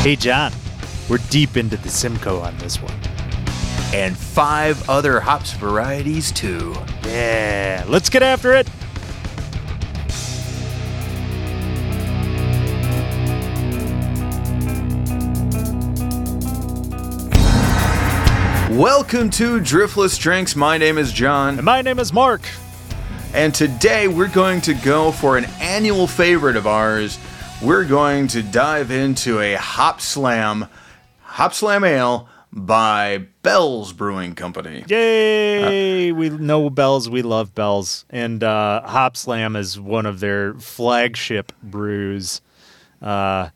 Hey, John, we're deep into the Simcoe on this one. And five other hops varieties too. Yeah, let's get after it. Welcome to Driftless Drinks. My name is John. And my name is Mark. And today we're going to go for an annual favorite of ours. We're going to dive into a Hop Slam, Hop Slam Ale by Bell's Brewing Company. Yay! Uh, we know Bell's. We love Bell's. And uh, Hop Slam is one of their flagship brews. Uh,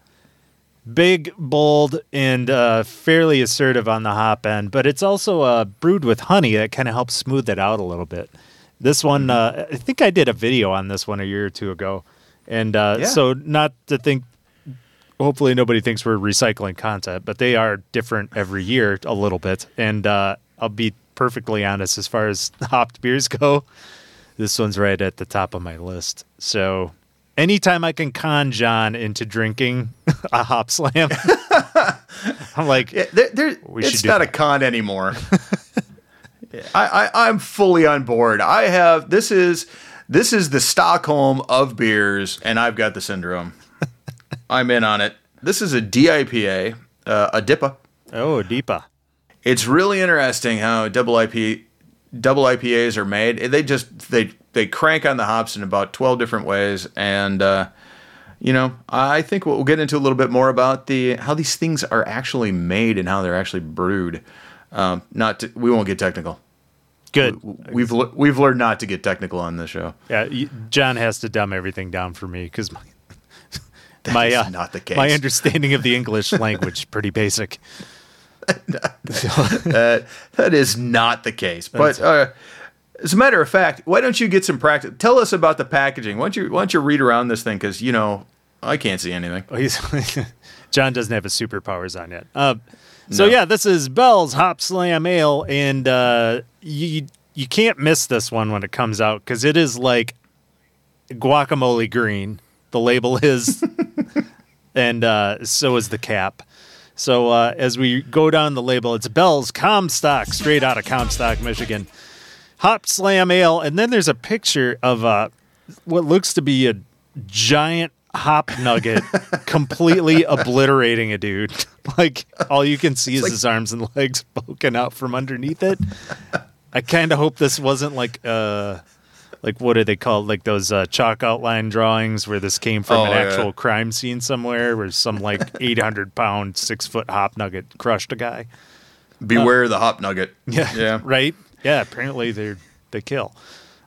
big, bold, and uh, fairly assertive on the hop end, but it's also uh, brewed with honey that kind of helps smooth it out a little bit. This one, mm-hmm. uh, I think I did a video on this one a year or two ago, and uh, yeah. so not to think. Hopefully, nobody thinks we're recycling content, but they are different every year a little bit. And uh, I'll be perfectly honest as far as hopped beers go. This one's right at the top of my list. So anytime I can con John into drinking a hop slam, I'm like, yeah, there, there, it's not that. a con anymore. I, I, I'm fully on board. I have this is this is the Stockholm of beers, and I've got the syndrome. I'm in on it. This is a DIPA, uh, a DIPA. Oh, DIPA. It's really interesting how double IP double IPAs are made. They just they they crank on the hops in about twelve different ways, and uh, you know I think we'll get into a little bit more about the how these things are actually made and how they're actually brewed. Um, not to, we won't get technical. Good. We've we've learned not to get technical on this show. Yeah, John has to dumb everything down for me because my my uh, not the case. My understanding of the English language is pretty basic. that, that is not the case. But uh, as a matter of fact, why don't you get some practice? Tell us about the packaging. Why don't you why don't you read around this thing? Because you know I can't see anything. Oh, John doesn't have his superpowers on yet. Uh, so no. yeah, this is Bell's Hop Slam Ale, and uh, you you can't miss this one when it comes out because it is like guacamole green. The label is, and uh, so is the cap. So uh, as we go down the label, it's Bell's Comstock, straight out of Comstock, Michigan. Hop Slam Ale, and then there's a picture of uh, what looks to be a giant hop nugget completely obliterating a dude. like all you can see is like, his arms and legs poking out from underneath it. I kind of hope this wasn't like uh like what are they called? Like those uh, chalk outline drawings where this came from oh, an actual yeah. crime scene somewhere, where some like eight hundred pound, six foot hop nugget crushed a guy. Beware uh, the hop nugget. Yeah, yeah, right. Yeah, apparently they they kill.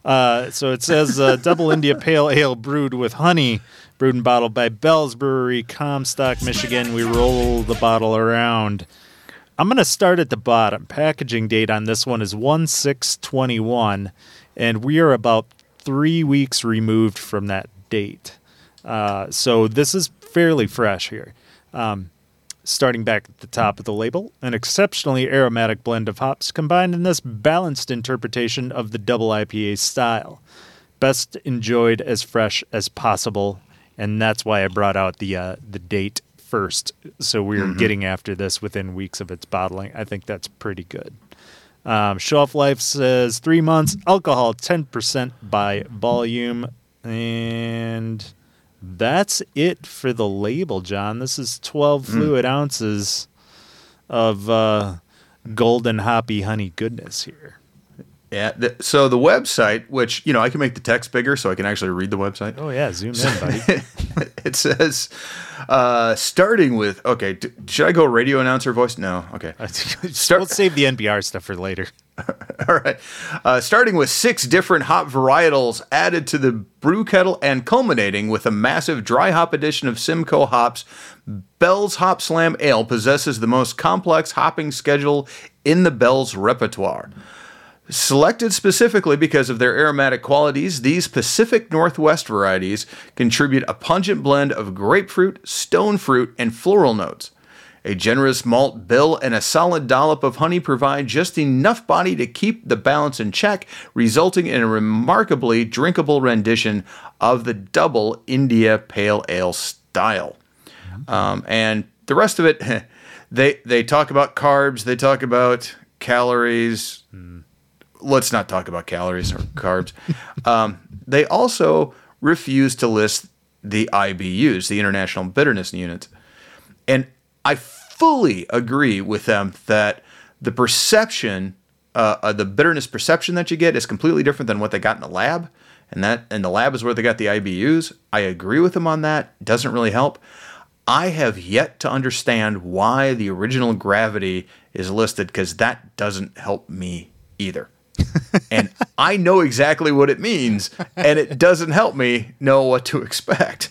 Uh, so it says uh, double India Pale Ale brewed with honey, brewed and bottled by Bell's Brewery, Comstock, Michigan. We roll the bottle around. I'm going to start at the bottom. Packaging date on this one is 1 6 21 and we are about three weeks removed from that date. Uh, so this is fairly fresh here. Um, starting back at the top of the label, an exceptionally aromatic blend of hops combined in this balanced interpretation of the double IPA style. Best enjoyed as fresh as possible, and that's why I brought out the uh, the date first. So we're mm-hmm. getting after this within weeks of its bottling. I think that's pretty good. Um, shelf life says three months. Alcohol 10% by volume. And that's it for the label, John. This is 12 mm. fluid ounces of uh, golden hoppy honey goodness here. Yeah. The, so the website, which you know, I can make the text bigger so I can actually read the website. Oh yeah, zoom in, buddy. it says, uh, starting with okay. D- should I go radio announcer voice? No. Okay. Start- we'll save the NPR stuff for later. All right. Uh, starting with six different hop varietals added to the brew kettle and culminating with a massive dry hop addition of Simcoe hops, Bell's Hop Slam Ale possesses the most complex hopping schedule in the Bell's repertoire. Selected specifically because of their aromatic qualities, these Pacific Northwest varieties contribute a pungent blend of grapefruit, stone fruit, and floral notes. A generous malt bill and a solid dollop of honey provide just enough body to keep the balance in check, resulting in a remarkably drinkable rendition of the double India Pale Ale style. Um, and the rest of it, they they talk about carbs, they talk about calories. Let's not talk about calories or carbs. Um, they also refuse to list the IBUs, the International Bitterness Units, and I fully agree with them that the perception, uh, uh, the bitterness perception that you get is completely different than what they got in the lab, and that and the lab is where they got the IBUs. I agree with them on that. Doesn't really help. I have yet to understand why the original gravity is listed because that doesn't help me either. And I know exactly what it means, and it doesn't help me know what to expect.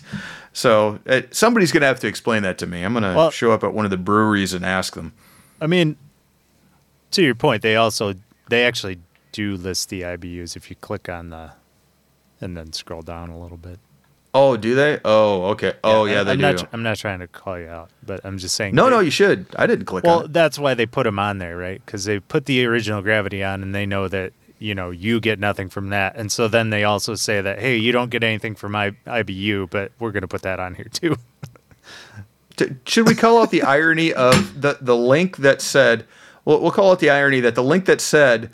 So uh, somebody's going to have to explain that to me. I'm going to Well- show up at one of the breweries and ask them. I mean, to your point, they also they actually do list the IBUs if you click on the and then scroll down a little bit. Oh, do they? Oh, okay. Oh, yeah, they I'm do. Not, tr- I'm not trying to call you out, but I'm just saying. no, they- no, you should. I didn't click Well, on it. that's why they put them on there, right? Because they put the original gravity on, and they know that you know you get nothing from that, and so then they also say that hey, you don't get anything from I- IBU, but we're going to put that on here too. Should we call out the irony of the the link that said? Well, we'll call it the irony that the link that said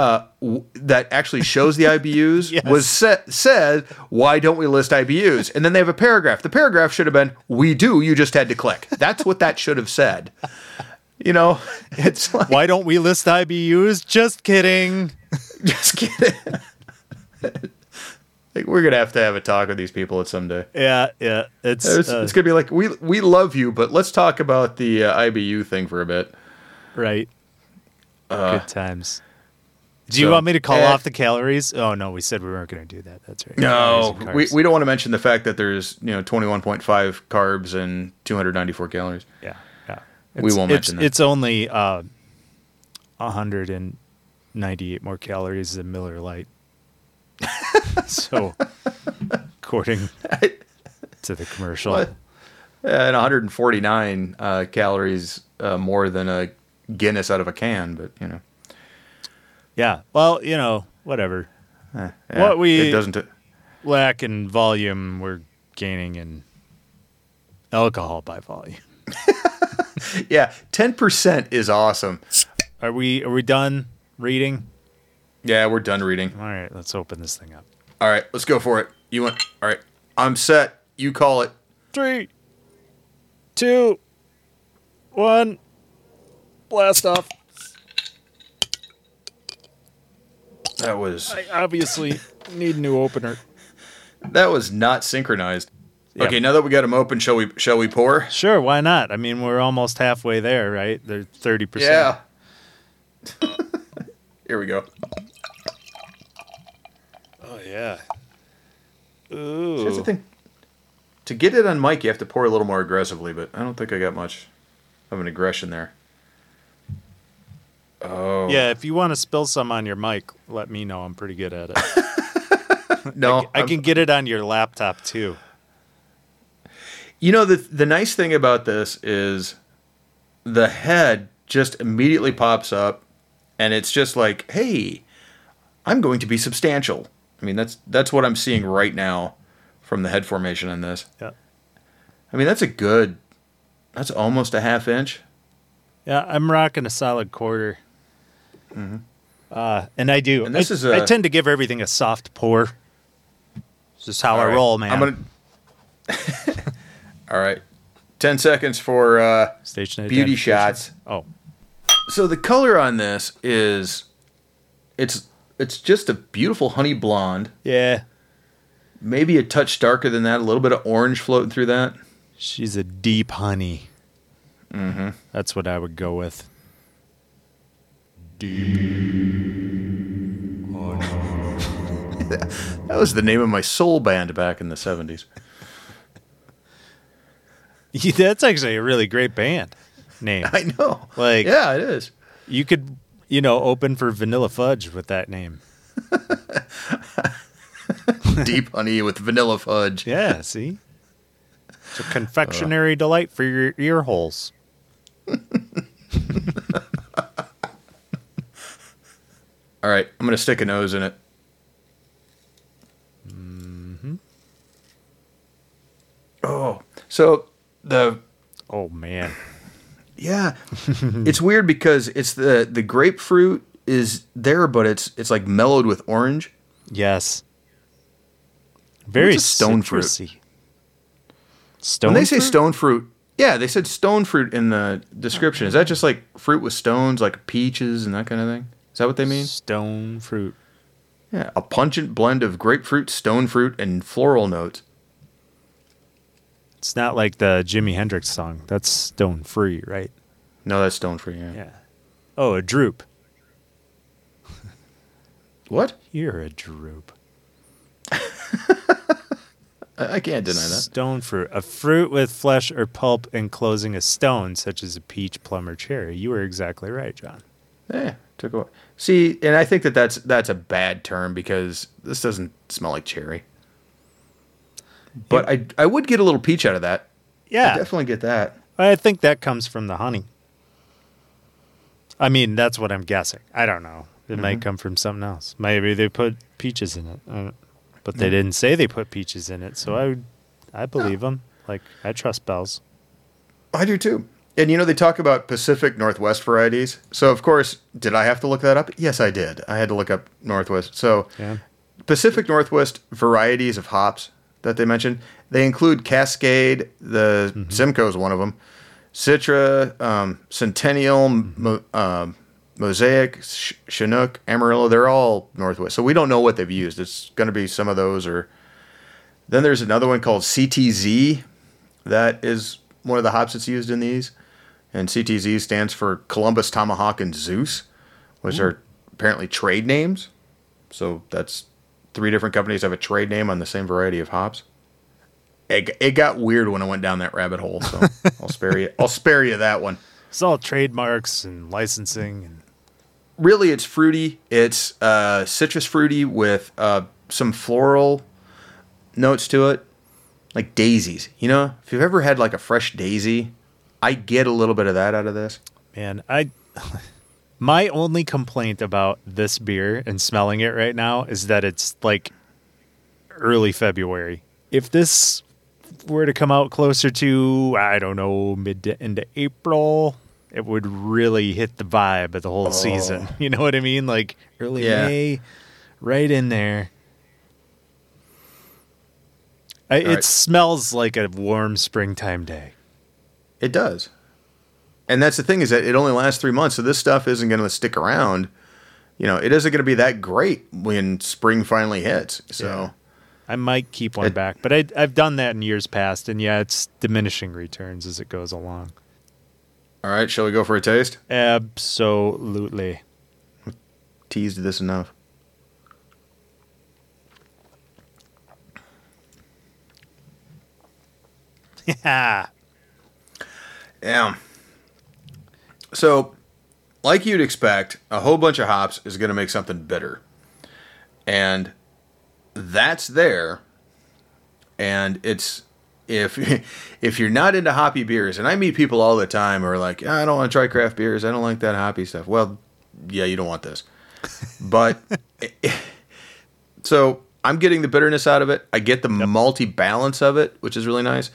uh, w- that actually shows the IBUs Yes. was set, said, "Why don't we list IBUs?" And then they have a paragraph. The paragraph should have been, "We do. You just had to click." That's what that should have said. You know, it's like why don't we list IBUs? Just kidding. just kidding. like we're gonna have to have a talk with these people at some day. Yeah, yeah. It's, It's, uh, it's gonna be like we we love you, but let's talk about the uh, IBU thing for a bit. right. Good times. Do you so- want me to call Eh. off the calories? Oh no, we said we weren't going to do that. That's right. No, we, we don't want to mention the fact that there's you know 21.5 carbs and 294 calories. Yeah, yeah. We won't it's, mention that. It's only uh, 198 more calories than Miller Lite. so, according to the commercial, What? And 149 uh, calories uh, more than a Guinness out of a can, but you know, yeah. Well, you know, whatever. eh, yeah, What we- it doesn't. Lack in volume, we're gaining in alcohol by volume. Yeah, 10% is awesome. Are we? Are we done reading? Yeah, we're done reading. All right, let's open this thing up. All right, let's go for it. You want? All right, I'm set. You call it. Three, two, one, blast off. That was I obviously need a new opener. that was not synchronized. Yeah. Okay, now that we got them open, shall we shall we pour? Sure, why not? I mean, we're almost halfway there, right? They're thirty percent. Yeah. Here we go. Oh yeah. That's Ooh. the thing. To get it on mic, you have to pour a little more aggressively, but I don't think I got much of an aggression there. Oh. Yeah, if you want to spill some on your mic, let me know. I'm pretty good at it. No, I I'm- can get it on your laptop too. You know the the nice thing about this is the head just immediately pops up and it's just like, "Hey, I'm going to be substantial." I mean, that's that's what I'm seeing right now from the head formation in this. Yeah. I mean, that's a good that's almost a half inch. Yeah, I'm rocking a solid quarter. Uh, and I do. Mm-hmm. And this I, is I a- tend to give everything a soft pour. This is how I right, roll, man. I'm to All right. 10 seconds for uh Station beauty shots. Oh, So the color on this is it's it's just a beautiful honey blonde. yeah. Maybe a touch darker than that, a little bit of orange floating through that. She's a deep honey. Mm-hmm. That's what I would go with. That was the name of my soul band back in the 70s. That's actually a really great band name. I know. Like- Yeah, it is. You could, you know, open for Vanilla Fudge with that name. Deep honey with vanilla fudge. Yeah, see? It's a confectionery delight for your ear holes. All right, I'm going to stick a nose in it. Mm-hmm. Oh, so the Oh man. Yeah, it's weird because it's the the grapefruit is there, but it's it's like mellowed with orange. Yes. Very stone fruit? Stone when they say stone fruit, yeah, they said stone fruit in the description. Is that just like fruit with stones, like peaches and that kind of thing? Is that what they mean? Stone fruit. Yeah, a pungent blend of grapefruit, stone fruit, and floral notes. It's not like the Jimi Hendrix song. That's stone free, right? No, that's stone free. Yeah. Yeah. Oh, a droop. What? You're a droop. I, I can't deny that. Stone fruit. A fruit with flesh or pulp enclosing a stone, such as a peach, plum, or cherry. You were exactly right, John. Yeah, took a See, and I think that that's that's a bad term because this doesn't smell like cherry. But I I would get a little peach out of that. I Yeah. definitely get that. I think that comes from the honey. I mean, that's what I'm guessing. I don't know. It Mm-hmm. might come from something else. Maybe they put peaches in it, Uh, but Mm. they didn't say they put peaches in it. So I, would, I believe them. Like I trust Bells. I do too. And you know they talk about Pacific Northwest varieties. So of course, did I have to look that up? Yes, I did. I had to look up Northwest. So Yeah. Pacific Northwest varieties of hops that they mentioned, they include Cascade, the Simcoe is one of them, Citra, um, Centennial, Mo, um, Mosaic, Sh- Chinook, Amarillo. They're all Northwest. So we don't know what they've used. It's going to be some of those. Or then there's another one called CTZ that is one of the hops that's used in these. And CTZ stands for Columbus, Tomahawk, and Zeus, which are apparently trade names. So that's three different companies have a trade name on the same variety of hops. It, it got weird when I went down that rabbit hole, so I'll spare you. I'll spare you that one. It's all trademarks and licensing and Really, it's fruity. It's uh, citrus fruity with uh, some floral notes to it, like daisies. You know, if you've ever had like a fresh daisy, I get a little bit of that out of this. Man, I my only complaint about this beer and smelling it right now is that it's like early February. If this were to come out closer to I don't know mid to end of April, it would really hit the vibe of the whole oh. season. You know what I mean? Like early Yeah. May, right in there. I, it right. smells like a warm springtime day. It does. And that's the thing is that it only lasts three months, so this stuff isn't going to stick around. You know, it isn't going to be that great when spring finally hits. So, Yeah. I might keep one It- back, but I, I've done that in years past, and yeah, it's diminishing returns as it goes along. all right, shall we go for a taste? Absolutely. Teased this enough. Yeah. Yeah. So, like you'd expect, a whole bunch of hops is going to make something bitter. And that's there. And it's if if you're not into hoppy beers, and I meet people all the time who are like, "Ah, I don't want to try craft beers. I don't like that hoppy stuff. Well, yeah, you don't want this. But so I'm getting the bitterness out of it. I get the malty balance of it, which is really nice.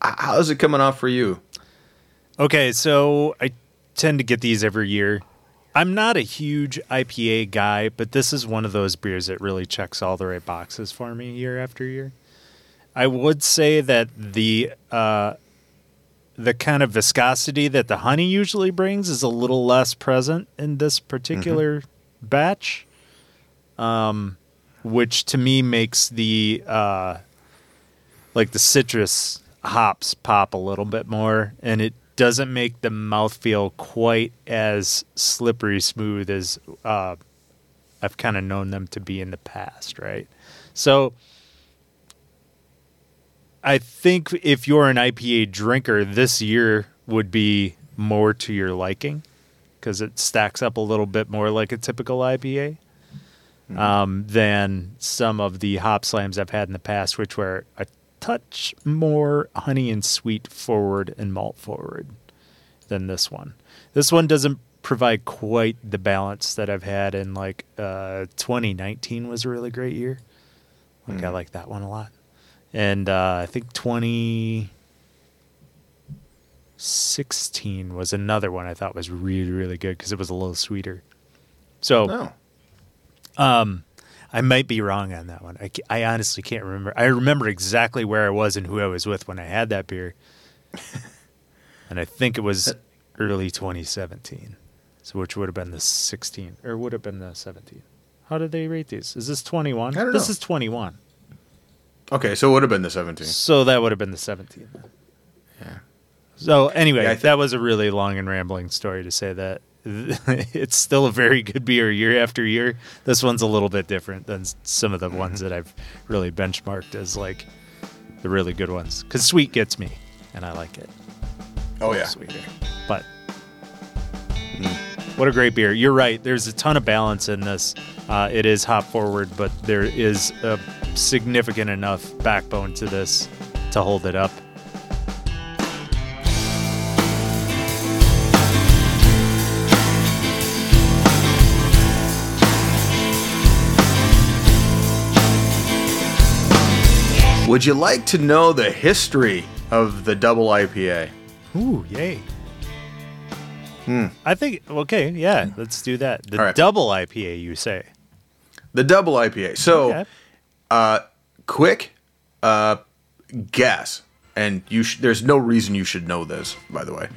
How's it coming off for you? Okay, so I tend to get these every year. I'm not a huge IPA guy, but this is one of those beers that really checks all the right boxes for me year after year. I would say that the uh, the kind of viscosity that the honey usually brings is a little less present in this particular batch, um, which to me makes the uh, like the citrus hops pop a little bit more, and it doesn't make the mouthfeel quite as slippery smooth as uh, I've kind of known them to be in the past, right? So I think if you're an IPA drinker, this year would be more to your liking because it stacks up a little bit more like a typical IPA um, than some of the hop slams I've had in the past, which were a touch more honey and sweet forward and malt forward than this one. This one doesn't provide quite the balance that I've had in like uh, 2019 was a really great year. Like I like that one a lot, and uh, I think 2016 was another one I thought was really, really good because it was a little sweeter. So Oh. I might be wrong on that one. I, I honestly can't remember. I remember exactly where I was and who I was with when I had that beer. and I think it was early 2017. So which would have been the 16 or would have been the 17. How did they rate these? Is this 21? I don't this know. is 21. Okay, so it would have been the 17. So that would have been the 17. Yeah. So anyway, Yeah, I thi- that was a really long and rambling story to say that it's still a very good beer year after year. This one's a little bit different than some of the ones that I've really benchmarked as like the really good ones. Because sweet gets me, and I like it. Oh yeah. sweeter. But what a great beer! You're right. There's a ton of balance in this. Uh, it is hop forward, but there is a significant enough backbone to this to hold it up. Would you like to know the history of the double IPA? Ooh, yay! Hmm. I think okay, yeah. Let's do that. The right. double IPA, you say? The double IPA. So, Okay. quick uh, guess, and you sh- there's no reason you should know this, by the way.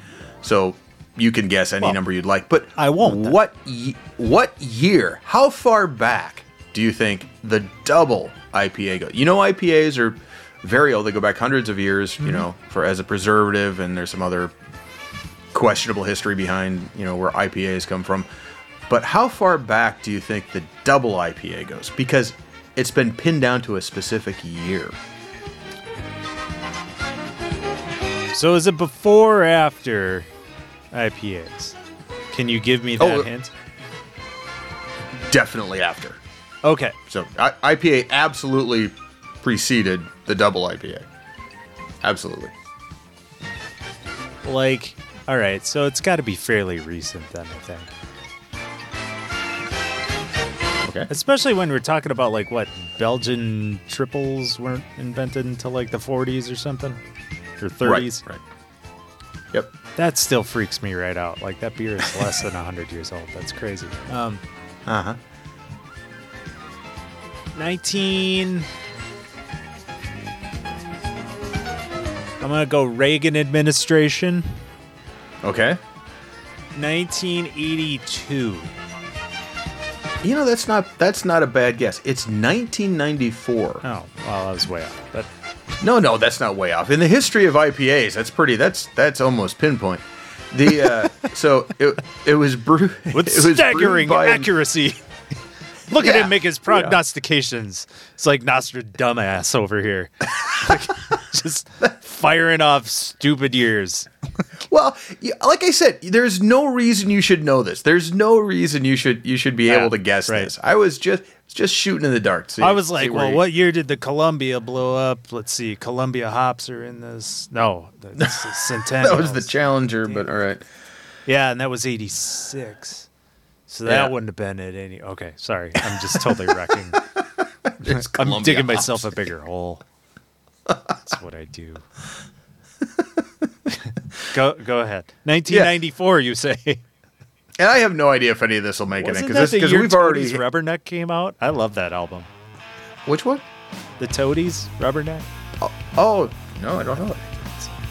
So you can guess any Well, number you'd like, but I won't. What ye- what year? How far back do you think the double IPA goes? You know, IPAs are very old; they go back hundreds of years. Mm-hmm. You know, for as a preservative, and there's some other questionable history behind you know where IPAs come from. But how far back do you think the double IPA goes? Because it's been pinned down to a specific year. So is it before or after IPAs? Can you give me that Oh, hint? Definitely after. Okay. So I- IPA absolutely preceded the double IPA. Absolutely. Like, all right, so it's got to be fairly recent then, I think. Okay. Especially when we're talking about like what Belgian triples weren't invented until like the 40s or something, or 30s. Right. Right. Yep. That still freaks me right out. Like that beer is less than 100 years old. That's crazy. Um, Uh huh. 19. I'm gonna go Reagan administration. Okay. 1982. You know that's not that's not a bad guess. It's 1994. Oh, well, I was way off. But No, no, that's not way off. In the history of IPAs, that's pretty. That's that's almost pinpoint. The uh, so it it was brewed with it was staggering by an- Look at him make his yeah. prognostications. It's like Nostradamus over here. Like, just firing off stupid years. Well, like I said, there's no reason you should know this. There's no reason you should you should be Yeah, able to guess right. this. I was just just shooting in the dark. See- I was like, well, you- what year did the Columbia blow up? Let's see. Columbia hops are in this. No, that's the Centennial. That was the Challenger, but all right. Yeah, and that was 86. So that Yeah. wouldn't have been at any. Okay, sorry. I'm just totally wrecking. I'm digging myself a bigger hole. That's what I do. go go ahead. 1994, you say? And I have no idea if any of this will make Wasn't it because because we've already Rubberneck came out? I love that album. which one? The Toadies Rubberneck. Oh, oh no, I don't know. it.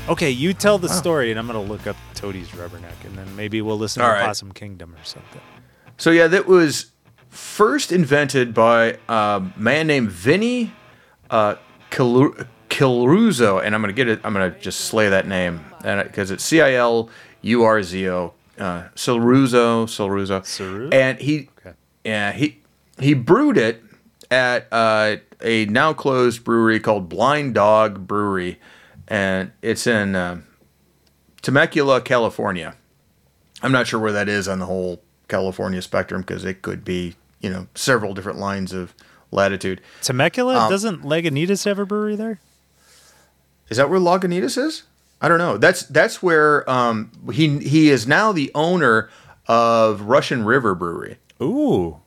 Okay, you tell the story, and I'm gonna look up Toadies Rubberneck, and then maybe we'll listen All to right. Possum Kingdom or something. So yeah, that was first invented by a man named Vinny uh, and I'm gonna get it. I'm gonna just slay that name, and because it's C I L U R Z O, uh, Silruzo, Silruzo, and he, Okay. yeah, he he brewed it at uh, a now closed brewery called Blind Dog Brewery, and it's in uh, Temecula, California. I'm not sure where that is on the whole California spectrum because it could be, you know, several different lines of latitude. Temecula Um, doesn't Lagunitas have a brewery there? Is that where Lagunitas is? I don't know. That's that's where um, he he is now the owner of Russian River Brewery. Ooh,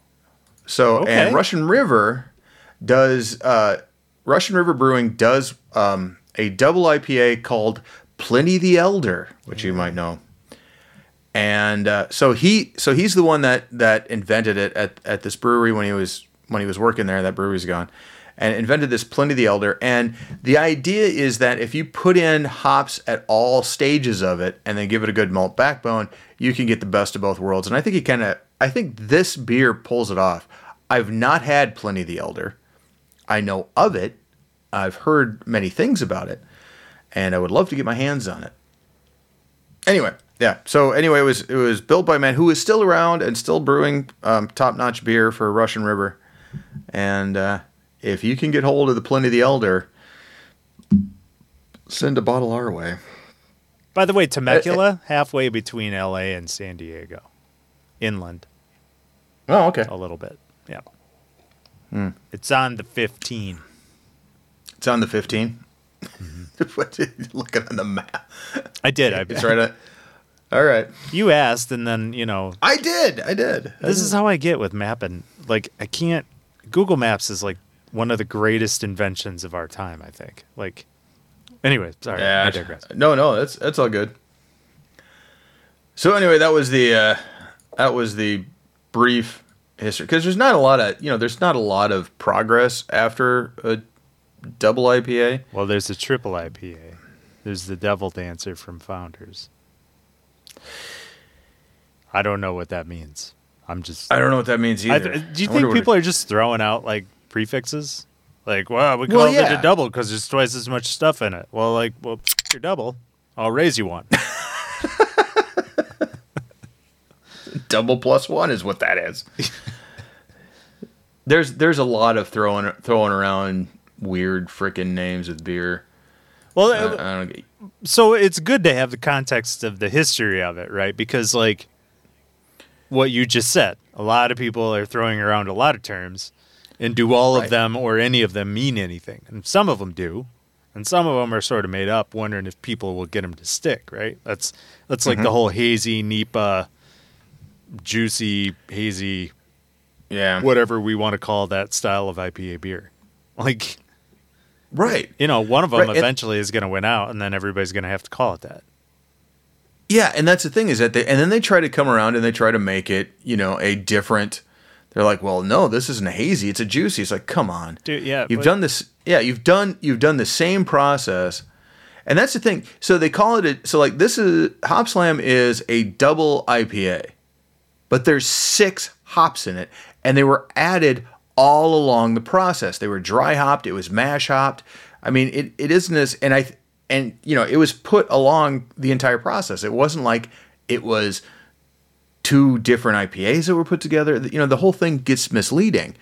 So Okay. and Russian River does uh, Russian River Brewing does um, a double IPA called Pliny the Elder, which you might know. And uh, so he so he's the one that that invented it at, at this brewery when he was when he was working there. That brewery's gone, and invented this Pliny the Elder. And the idea is that if you put in hops at all stages of it and then give it a good malt backbone, you can get the best of both worlds. And I think he kind of I think this beer pulls it off. I've not had Pliny the Elder. I know of it. I've heard many things about it, and I would love to get my hands on it. Anyway, yeah. So anyway, it was it was built by a man who is still around and still brewing um, top notch beer for Russian River. And uh, if you can get hold of the Pliny the Elder, send a bottle our way. By the way, uh, Temecula, eh, eh. halfway between LA and San Diego, inland Oh, okay. a little bit. Yeah. Hmm. It's on the 15. It's on the 15. Mm-hmm. What did you- Looking on the map. I did. I, It's right at. All right. You asked, and then you know I did. I did. this is how I get with mapping. Like I can't. Google Maps is like one of the greatest inventions of our time. I think. Like. Anyway, sorry. Yeah, I digress. No, no, that's that's all good. So anyway, that was the uh, that was the brief history because there's not a lot of you know there's not a lot of progress after a double IPA. Well, there's a triple IPA. There's the Devil Dancer from Founders. I don't know what that means. I'm just. I don't know what that means either. th- do you I think people it- are just throwing out like prefixes? Like, well, we Well, called it a double because there's twice as much stuff in it. Well, like, well, f- your double. I'll raise you one. double plus one is what that is. there's there's a lot of throwing throwing around weird freaking names with beer. Well, I, uh, I don't get. So it's good to have the context of the history of it, right? Because like what you just said, a lot of people are throwing around a lot of terms, and do all Right. of them or any of them mean anything? And some of them do, and some of them are sort of made up, wondering if people will get them to stick. Right? That's that's like the mm-hmm. whole hazy NEIPA, juicy hazy, Yeah. whatever we want to call that style of IPA beer. Like Right. you know, one of them Right, and- eventually is going to win out, and then everybody's going to have to call it that. Yeah, and that's the thing is that they and then they try to come around and they try to make it, you know, a different. They're like, well, no, this isn't a hazy; it's a juicy. It's like, come on, Dude, yeah, you've but- done this. Yeah, you've done you've done the same process, and that's the thing. So they call it a, so like this is Hop Slam is a double IPA, but there's six hops in it, and they were added all along the process. They were dry hopped. It was mash hopped. I mean, it, it isn't as and I and you know it was put along the entire process. It wasn't like it was two different IPAs that were put together. You know, the whole thing gets misleading,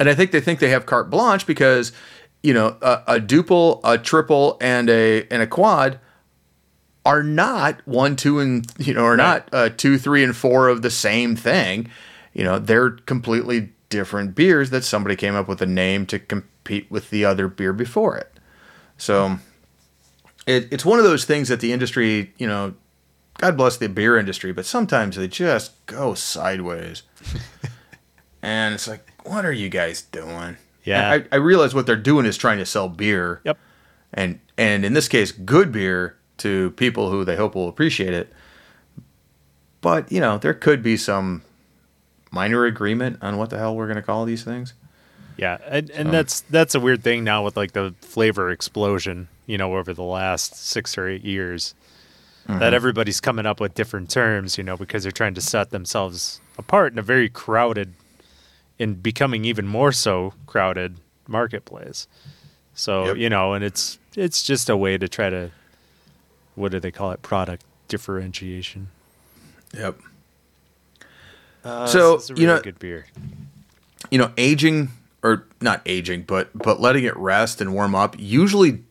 and I think they think they have carte blanche because you know a, a dubbel, a triple, and a and a quad are not one, two, and you know are not uh, two, three, and four of the same thing. You know, they're completely different beers that somebody came up with a name to compete with the other beer before it. So it, it's one of those things that the industry, you know, God bless the beer industry, but sometimes they just go sideways. and it's like, what are you guys doing? Yeah. I, I realize what they're doing is trying to sell beer Yep. and and in this case good beer to people who they hope will appreciate it but you know there could be some minor agreement on what the hell we're going to call these things Yeah, and, and that's that's a weird thing now with like the flavor explosion, you know, over the last six or eight years, that mm-hmm. everybody's coming up with different terms, you know, because they're trying to set themselves apart in a very crowded, and becoming even more so crowded marketplace. So Yep. you know, and it's it's just a way to try to, what do they call it, product differentiation. yep Uh, So, it's a you know- good beer. you know aging or not aging but but letting it rest and warm up usually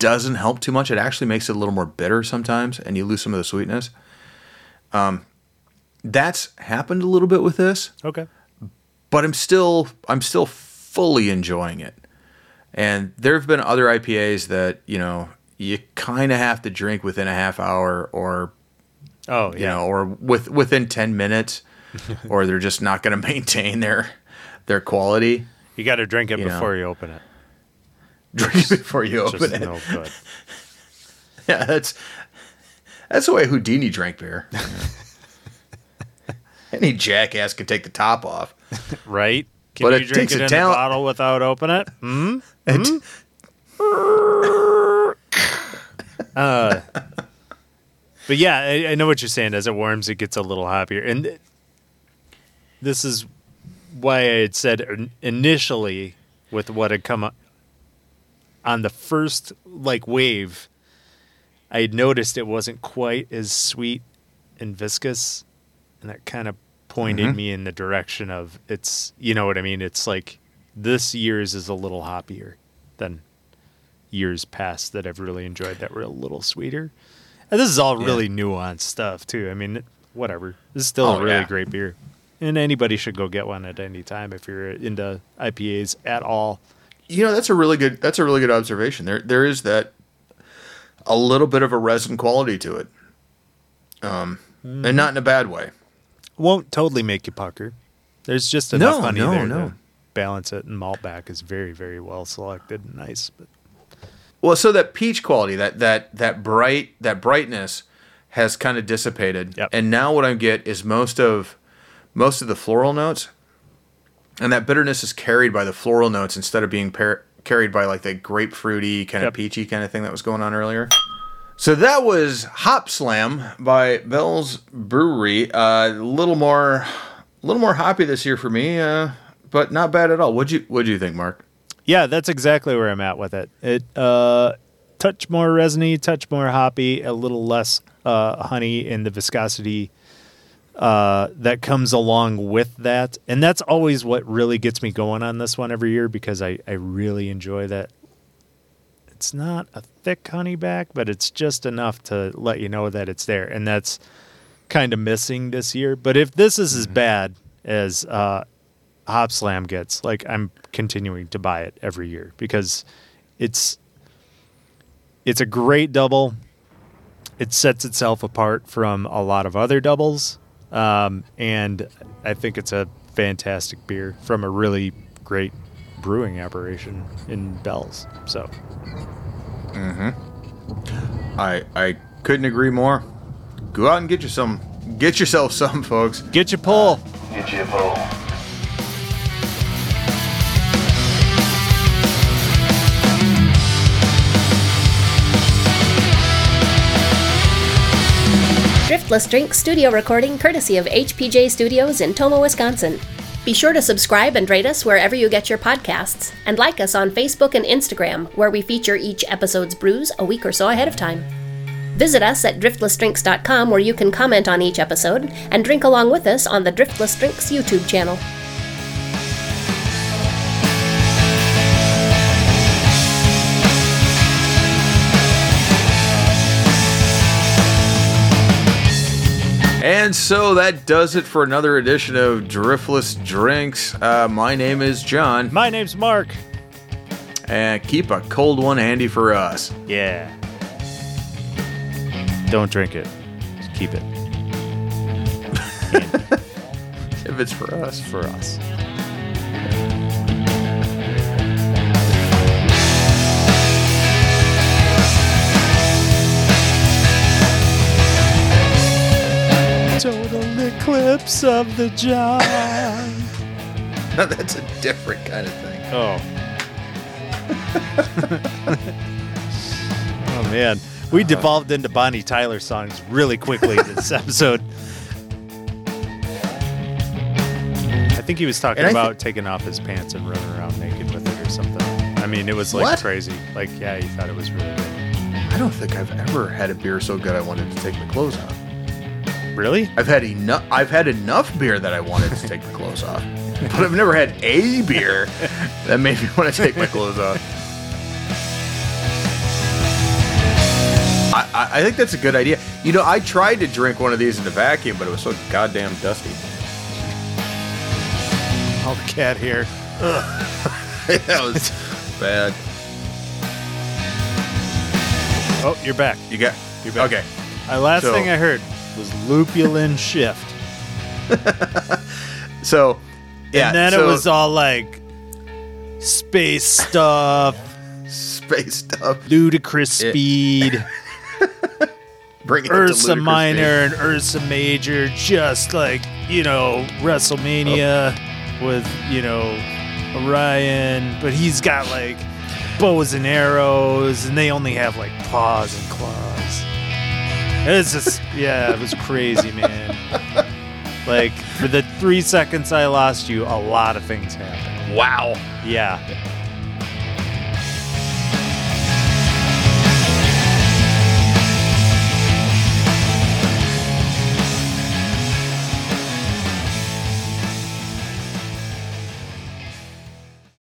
doesn't help too much it actually makes it a little more bitter sometimes and you lose some of the sweetness um that's happened a little bit with this Okay. but I'm still I'm still fully enjoying it. And there have been other IPAs that you know you kind of have to drink within a half hour, or Oh you yeah. know, or with within ten minutes, or they're just not going to maintain their their quality. you got to drink it you know. before you open it. Drink it before you Just open it. no good. Yeah, that's that's the way Houdini drank beer. Any jackass could take the top off. right? Can But you it drink takes it a in talent- the bottle without opening it? Hmm? It- But yeah, I, I know what you're saying. As it warms, it gets a little happier, and this is why I had said initially with what had come up on the first like wave. I had noticed it wasn't quite as sweet and viscous, and that kind of pointed Mhm. me in the direction of it's. You know what I mean? It's like this year's is a little hoppier than years past that I've really enjoyed that were a little sweeter. And this is all Yeah. really nuanced stuff too. I mean, whatever. This is still Oh, a really yeah. great beer. And anybody should go get one at any time if you're into IPAs at all. You know, that's a really good that's a really good observation. There there is that a little bit of a resin quality to it. Um and not in a bad way. Won't totally make you pucker. There's just enough No, honey no, there no. to balance it, and malt back is very, very well selected and nice. But Well, so that peach quality, that that that bright that brightness has kind of dissipated. Yep. And now what I get is most of most of the floral notes and that bitterness is carried by the floral notes instead of being par- carried by like the grapefruity kind of Yep. peachy kind of thing that was going on earlier. So that was Hop Slam by Bell's Brewery. Uh, a little more, a little more hoppy this year for me, uh, but not bad at all. What'd you What'd you think, Mark? yeah, that's exactly where I'm at with it. It uh, touch more resiny, touch more hoppy, a little less uh, honey in the viscosity uh, that comes along with that. And that's always what really gets me going on this one every year because I, I really enjoy that. It's not a thick honey back, but it's just enough to let you know that it's there. And that's kind of missing this year. But if this is as bad as uh, Hop Slam gets, like I'm continuing to buy it every year because it's it's a great double. It sets itself apart from a lot of other doubles, um, and I think it's a fantastic beer from a really great brewing operation in Bells. So I I couldn't agree more. Go out and get you some. Get yourself some, folks. get your pull. Get you a pull. Driftless Drink studio recording courtesy of HPJ Studios in Tomah, Wisconsin. Be sure to subscribe and rate us wherever you get your podcasts, and like us on Facebook and Instagram, where we feature each episode's brews a week or so ahead of time. Visit us at driftlessdrinks.com where you can comment on each episode and drink along with us on the Driftless Drinks YouTube channel. And so that does it for another edition of Driftless Drinks. Uh, my name is John, My name's Mark. and keep a cold one handy for us. Yeah. Don't drink it. Just keep it If it's for us. for us. Total eclipse of the John. No, that's a different kind of thing. Oh. oh man, we uh-huh. devolved into Bonnie Tyler songs really quickly this episode. I think he was talking And I thi- about taking off his pants and running around naked with it or something. I mean, it was like What? crazy. Like, yeah, he thought it was really good. I don't think I've ever had a beer so good I wanted to take my clothes off. Really? I've had enough. I've had enough beer that I wanted to take my clothes off, but I've never had a beer that made me want to take my clothes off. I, I, think that's a good idea. You know, I tried to drink one of these in the vacuum, but it was so goddamn dusty. All the cat hair. that was bad. Oh, you're back. You got You're back. okay. Uh, last So- thing I heard was lupulin shift. So yeah, and then so it was all like space stuff, space stuff. ludicrous It- speed. Bring it Ursa Minor speed. and Ursa Major, just like you know WrestleMania oh. with you know Orion, but he's got like bows and arrows, and they only have like paws and claws. It's just yeah, it was crazy, man. Like for the three seconds I lost you, a lot of things happened. Wow. Yeah,